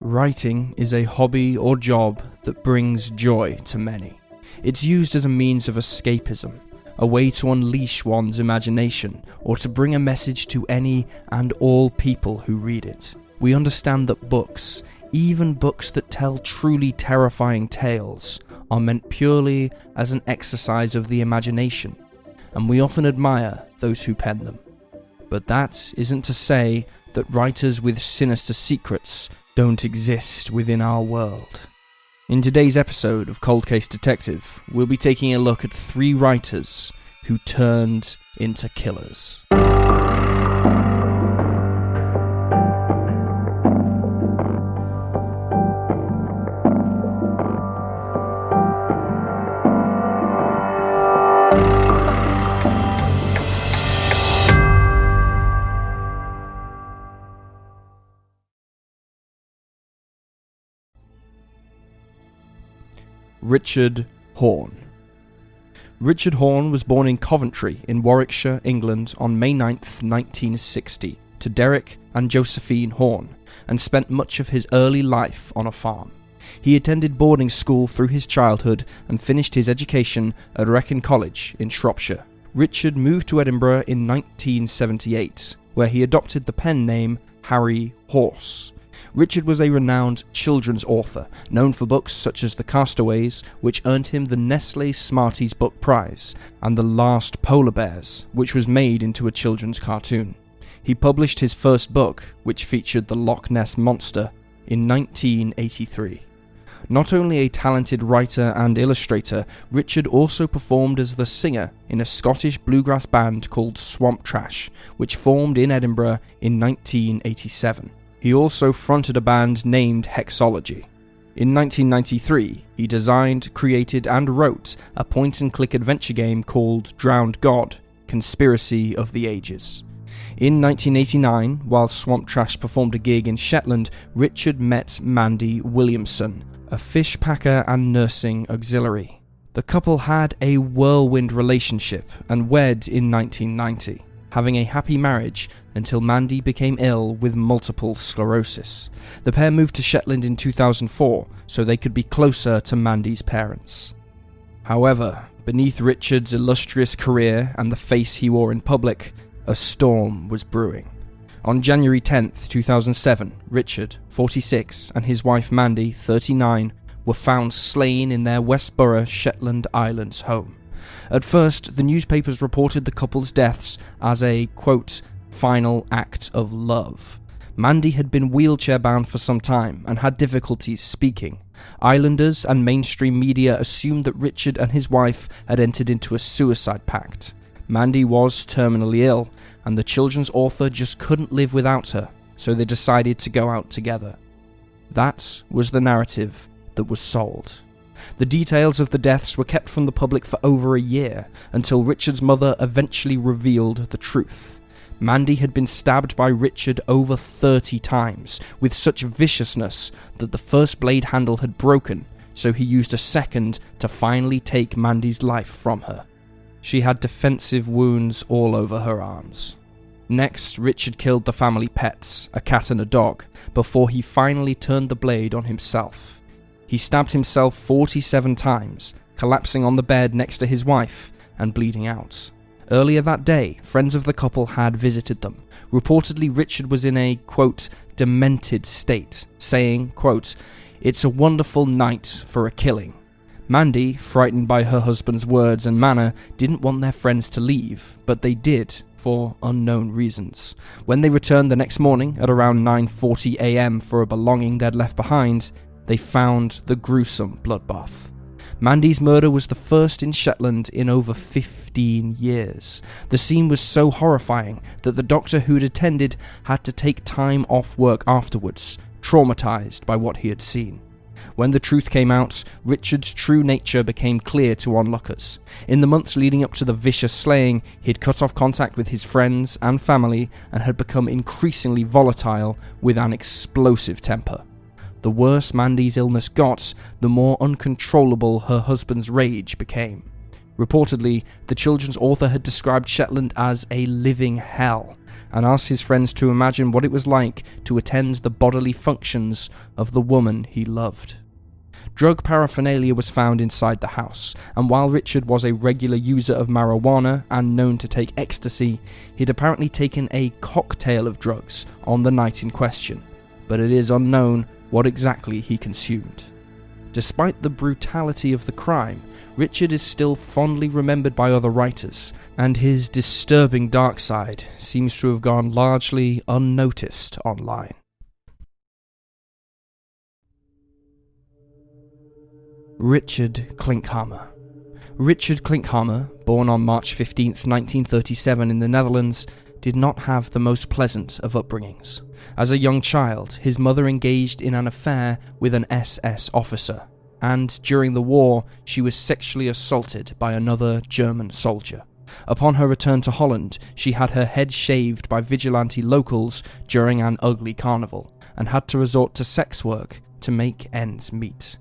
Writing is a hobby or job that brings joy to many. It's used as a means of escapism, a way to unleash one's imagination, or to bring a message to any and all people who read it. We understand that books, even books that tell truly terrifying tales, are meant purely as an exercise of the imagination, and we often admire those who pen them. But that isn't to say that writers with sinister secrets don't exist within our world. In today's episode of Cold Case Detective, we'll be taking a look at three writers who turned into killers. Richard Horne. Richard Horne was born in Coventry in Warwickshire, England on May 9th, 1960, to Derek and Josephine Horne, and spent much of his early life on a farm. He attended boarding school through his childhood and finished his education at Wrekin College in Shropshire. Richard moved to Edinburgh in 1978, where he adopted the pen name Harry Horse. Richard was a renowned children's author, known for books such as The Castaways, which earned him the Nestle Smarties Book Prize, and The Last Polar Bears, which was made into a children's cartoon. He published his first book, which featured the Loch Ness Monster, in 1983. Not only a talented writer and illustrator, Richard also performed as the singer in a Scottish bluegrass band called Swamp Trash, which formed in Edinburgh in 1987. He also fronted a band named Hexology. In 1993, he designed, created, and wrote a point and click adventure game called Drowned God Conspiracy of the Ages. In 1989, while Swamp Trash performed a gig in Shetland, Richard met Mandy Williamson, a fish packer and nursing auxiliary. The couple had a whirlwind relationship and wed in 1990 having a happy marriage until Mandy became ill with multiple sclerosis. The pair moved to Shetland in 2004 so they could be closer to Mandy's parents. However, beneath Richard's illustrious career and the face he wore in public, a storm was brewing. On January 10, 2007, Richard, 46, and his wife Mandy, 39, were found slain in their Westboro, Shetland Islands home. At first, the newspapers reported the couple's deaths as a, quote, final act of love. Mandy had been wheelchair bound for some time and had difficulties speaking. Islanders and mainstream media assumed that Richard and his wife had entered into a suicide pact. Mandy was terminally ill, and the children's author just couldn't live without her, so they decided to go out together. That was the narrative that was sold. The details of the deaths were kept from the public for over a year, until Richard's mother eventually revealed the truth. Mandy had been stabbed by Richard over 30 times, with such viciousness that the first blade handle had broken, so he used a second to finally take Mandy's life from her. She had defensive wounds all over her arms. Next, Richard killed the family pets, a cat and a dog, before he finally turned the blade on himself. He stabbed himself 47 times, collapsing on the bed next to his wife and bleeding out. Earlier that day, friends of the couple had visited them. Reportedly, Richard was in a, quote, demented state, saying, quote, It's a wonderful night for a killing. Mandy, frightened by her husband's words and manner, didn't want their friends to leave, but they did for unknown reasons. When they returned the next morning at around 9:40 a.m. for a belonging they'd left behind, they found the gruesome bloodbath. Mandy's murder was the first in Shetland in over 15 years. The scene was so horrifying that the doctor who'd attended had to take time off work afterwards, traumatized by what he had seen. When the truth came out, Richard's true nature became clear to onlookers. In the months leading up to the vicious slaying, he had cut off contact with his friends and family and had become increasingly volatile with an explosive temper. The worse Mandy's illness got, the more uncontrollable her husband's rage became. Reportedly, the children's author had described Shetland as a living hell, and asked his friends to imagine what it was like to attend the bodily functions of the woman he loved. Drug paraphernalia was found inside the house, and while Richard was a regular user of marijuana and known to take ecstasy, he'd apparently taken a cocktail of drugs on the night in question, but it is unknown what exactly he consumed. Despite the brutality of the crime, Richard is still fondly remembered by other writers, and his disturbing dark side seems to have gone largely unnoticed online. Richard Klinkhamer. Richard Klinkhamer, born on March 15, 1937, in the Netherlands, did not have the most pleasant of upbringings. As a young child, his mother engaged in an affair with an SS officer, and during the war, she was sexually assaulted by another German soldier. Upon her return to Holland, she had her head shaved by vigilante locals during an ugly carnival, and had to resort to sex work to make ends meet.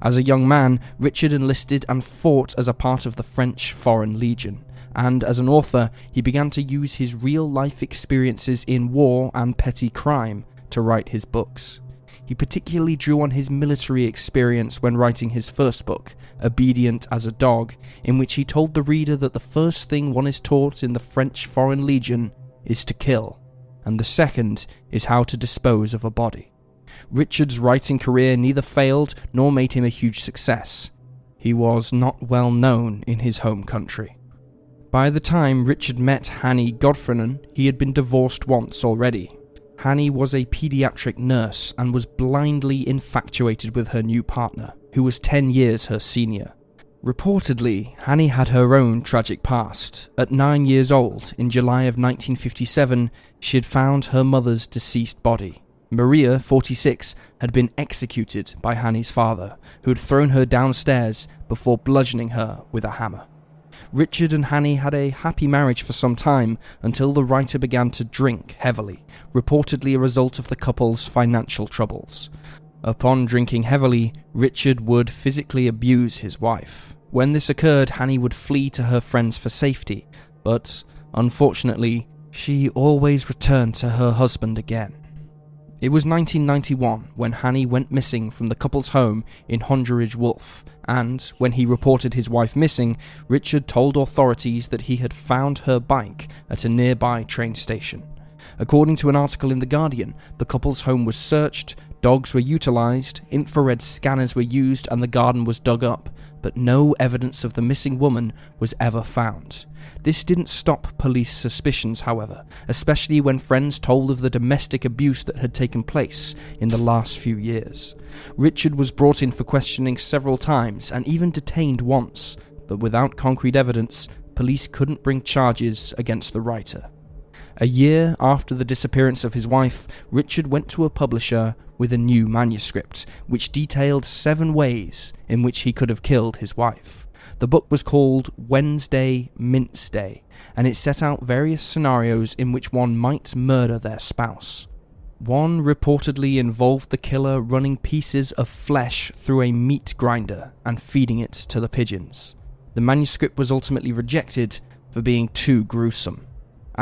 As a young man, Richard enlisted and fought as a part of the French Foreign Legion, and as an author, he began to use his real life experiences in war and petty crime to write his books. He particularly drew on his military experience when writing his first book, Obedient as a Dog, in which he told the reader that the first thing one is taught in the French Foreign Legion is to kill, and the second is how to dispose of a body. Richard's writing career neither failed nor made him a huge success. He was not well known in his home country. By the time Richard met Hanny Godfrinon, he had been divorced once already. Hanny was a pediatric nurse and was blindly infatuated with her new partner, who was 10 years her senior. Reportedly, Hanny had her own tragic past. At nine years old, in July of 1957, she had found her mother's deceased body. Maria, 46, had been executed by Hanny's father, who had thrown her downstairs before bludgeoning her with a hammer. Richard and Hanny had a happy marriage for some time until the writer began to drink heavily, reportedly a result of the couple's financial troubles. Upon drinking heavily, Richard would physically abuse his wife. When this occurred, Hanny would flee to her friends for safety, but unfortunately, she always returned to her husband again. It was 1991 when Hanny went missing from the couple's home in Hongerige Wolf, and when he reported his wife missing, Richard told authorities that he had found her bike at a nearby train station. According to an article in The Guardian, the couple's home was searched, dogs were utilised, infrared scanners were used, and the garden was dug up, but no evidence of the missing woman was ever found. This didn't stop police suspicions, however, especially when friends told of the domestic abuse that had taken place in the last few years. Richard was brought in for questioning several times and even detained once, but without concrete evidence, police couldn't bring charges against the writer. A year after the disappearance of his wife, Richard went to a publisher with a new manuscript, which detailed seven ways in which he could have killed his wife. The book was called Wednesday Mince Day, and it set out various scenarios in which one might murder their spouse. One reportedly involved the killer running pieces of flesh through a meat grinder and feeding it to the pigeons. The manuscript was ultimately rejected for being too gruesome.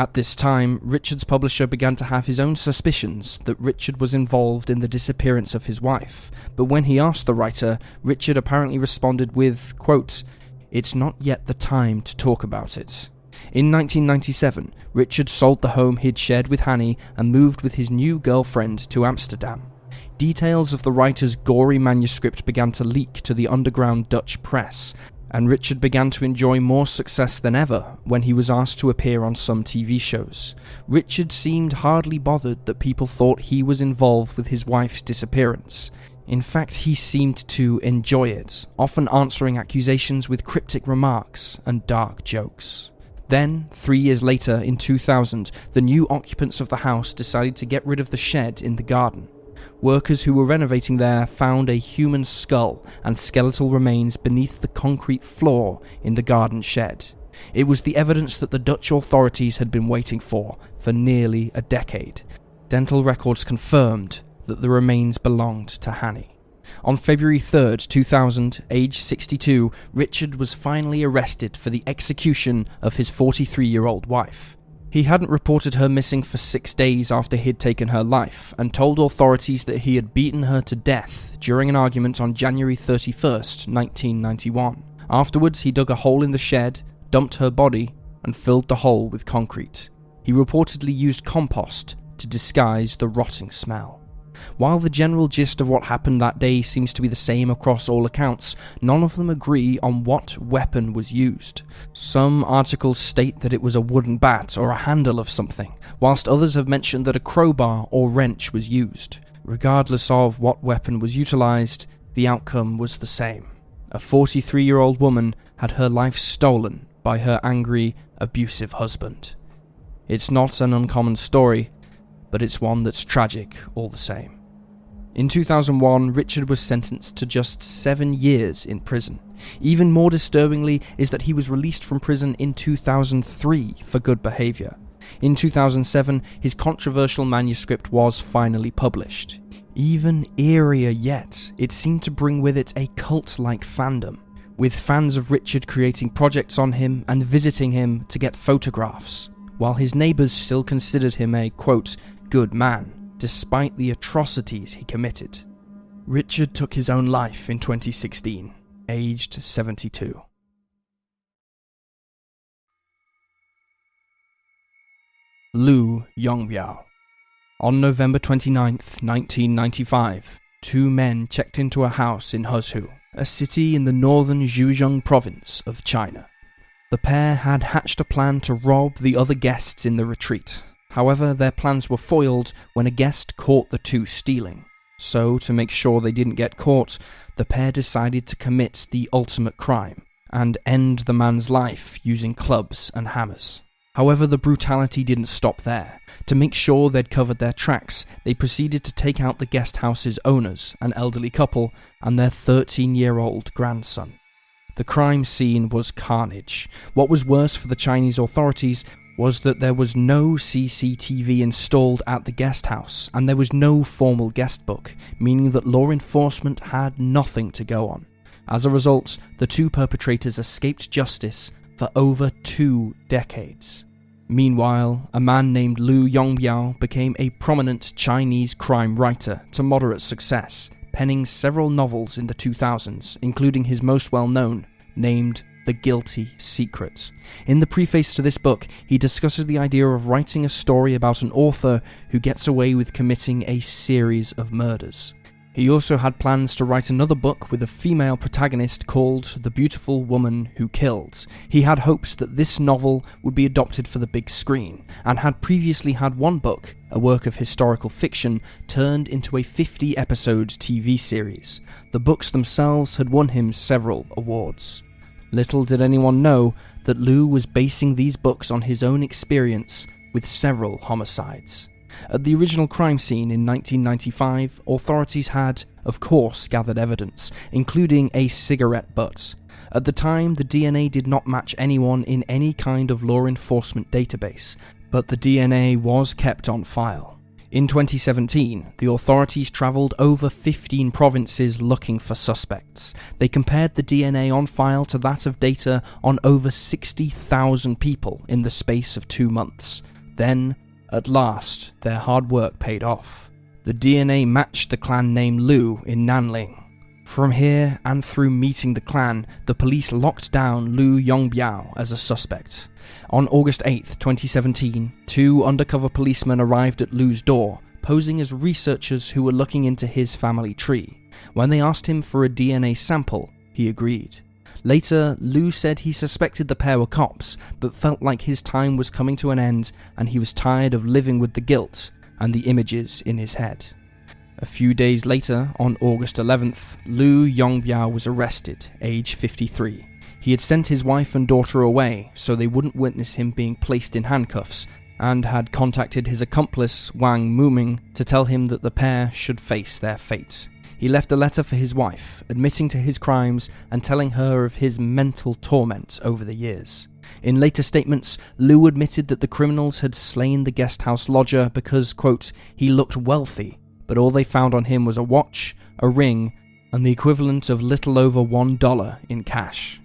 At this time, Richard's publisher began to have his own suspicions that Richard was involved in the disappearance of his wife, but when he asked the writer, Richard apparently responded with, quote, it's not yet the time to talk about it. In 1997, Richard sold the home he'd shared with Hanny and moved with his new girlfriend to Amsterdam. Details of the writer's gory manuscript began to leak to the underground Dutch press, and Richard began to enjoy more success than ever when he was asked to appear on some TV shows. Richard seemed hardly bothered that people thought he was involved with his wife's disappearance. In fact, he seemed to enjoy it, often answering accusations with cryptic remarks and dark jokes. Then, three years later, in 2000, the new occupants of the house decided to get rid of the shed in the garden. Workers who were renovating there found a human skull and skeletal remains beneath the concrete floor in the garden shed. It was the evidence that the Dutch authorities had been waiting for for nearly a decade. Dental records confirmed that the remains belonged to Hanny. On February 3, 2000, age 62, Richard was finally arrested for the execution of his 43 year old wife. He hadn't reported her missing for six days after he'd taken her life and told authorities that he had beaten her to death during an argument on January 31st, 1991. Afterwards, he dug a hole in the shed, dumped her body, and filled the hole with concrete. He reportedly used compost to disguise the rotting smell. While the general gist of what happened that day seems to be the same across all accounts, none of them agree on what weapon was used. Some articles state that it was a wooden bat or a handle of something, whilst others have mentioned that a crowbar or wrench was used. Regardless of what weapon was utilized, the outcome was the same. A 43 year old woman had her life stolen by her angry, abusive husband. It's not an uncommon story, but it's one that's tragic all the same. In 2001, Richard was sentenced to just seven years in prison. Even more disturbingly is that he was released from prison in 2003 for good behaviour. In 2007, his controversial manuscript was finally published. Even eerier yet, it seemed to bring with it a cult like fandom, with fans of Richard creating projects on him and visiting him to get photographs, while his neighbours still considered him a, quote, good man, despite the atrocities he committed. Richard took his own life in 2016, aged 72. Lu Yongbiao. On November 29, 1995, two men checked into a house in Huzhou, a city in the northern Zhejiang province of China. The pair had hatched a plan to rob the other guests in the retreat, However, their plans were foiled when a guest caught the two stealing. So, to make sure they didn't get caught, the pair decided to commit the ultimate crime and end the man's life using clubs and hammers. However, the brutality didn't stop there. To make sure they'd covered their tracks, they proceeded to take out the guest house's owners, an elderly couple, and their 13 year old grandson. The crime scene was carnage. What was worse for the Chinese authorities was that there was no CCTV installed at the guest house and there was no formal guest book, meaning that law enforcement had nothing to go on. As a result, the two perpetrators escaped justice for over two decades. Meanwhile, a man named Lu Yongbiao became a prominent Chinese crime writer to moderate success, penning several novels in the 2000s, including his most well known, named the Guilty Secret. In the preface to this book, he discusses the idea of writing a story about an author who gets away with committing a series of murders. He also had plans to write another book with a female protagonist called The Beautiful Woman Who Killed. He had hopes that this novel would be adopted for the big screen, and had previously had one book, a work of historical fiction, turned into a 50 episode TV series. The books themselves had won him several awards. Little did anyone know that Lu was basing these books on his own experience with several homicides. At the original crime scene in 1995, authorities had, of course, gathered evidence, including a cigarette butt. At the time, the DNA did not match anyone in any kind of law enforcement database, but the DNA was kept on file. In 2017, the authorities travelled over 15 provinces looking for suspects. They compared the DNA on file to that of data on over 60,000 people in the space of two months. Then, at last, their hard work paid off. The DNA matched the clan name Lu in Nanling. From here, and through meeting the clan, the police locked down Lu Yongbiao as a suspect. On August 8, 2017, two undercover policemen arrived at Lu's door, posing as researchers who were looking into his family tree. When they asked him for a DNA sample, he agreed. Later, Lu said he suspected the pair were cops, but felt like his time was coming to an end and he was tired of living with the guilt and the images in his head. A few days later, on August 11th, Lu Yongbiao was arrested, age 53. He had sent his wife and daughter away so they wouldn't witness him being placed in handcuffs, and had contacted his accomplice Wang Muming to tell him that the pair should face their fate. He left a letter for his wife, admitting to his crimes and telling her of his mental torment over the years. In later statements, Lu admitted that the criminals had slain the guest house lodger because, quote, he looked wealthy, but all they found on him was a watch, a ring, and the equivalent of little over one dollar in cash.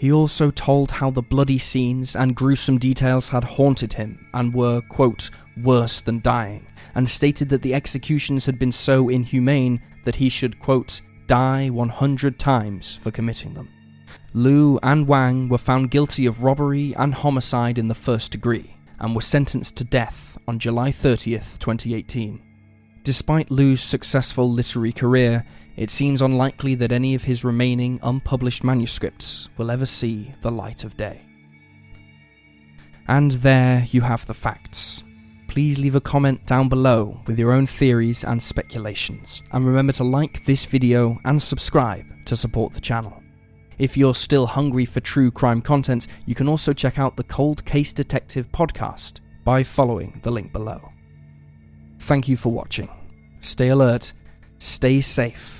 He also told how the bloody scenes and gruesome details had haunted him and were, quote, worse than dying, and stated that the executions had been so inhumane that he should, quote, die 100 times for committing them. Liu and Wang were found guilty of robbery and homicide in the first degree and were sentenced to death on July 30th, 2018. Despite Liu's successful literary career, it seems unlikely that any of his remaining unpublished manuscripts will ever see the light of day. And there you have the facts. Please leave a comment down below with your own theories and speculations, and remember to like this video and subscribe to support the channel. If you're still hungry for true crime content, you can also check out the Cold Case Detective podcast by following the link below. Thank you for watching. Stay alert, stay safe,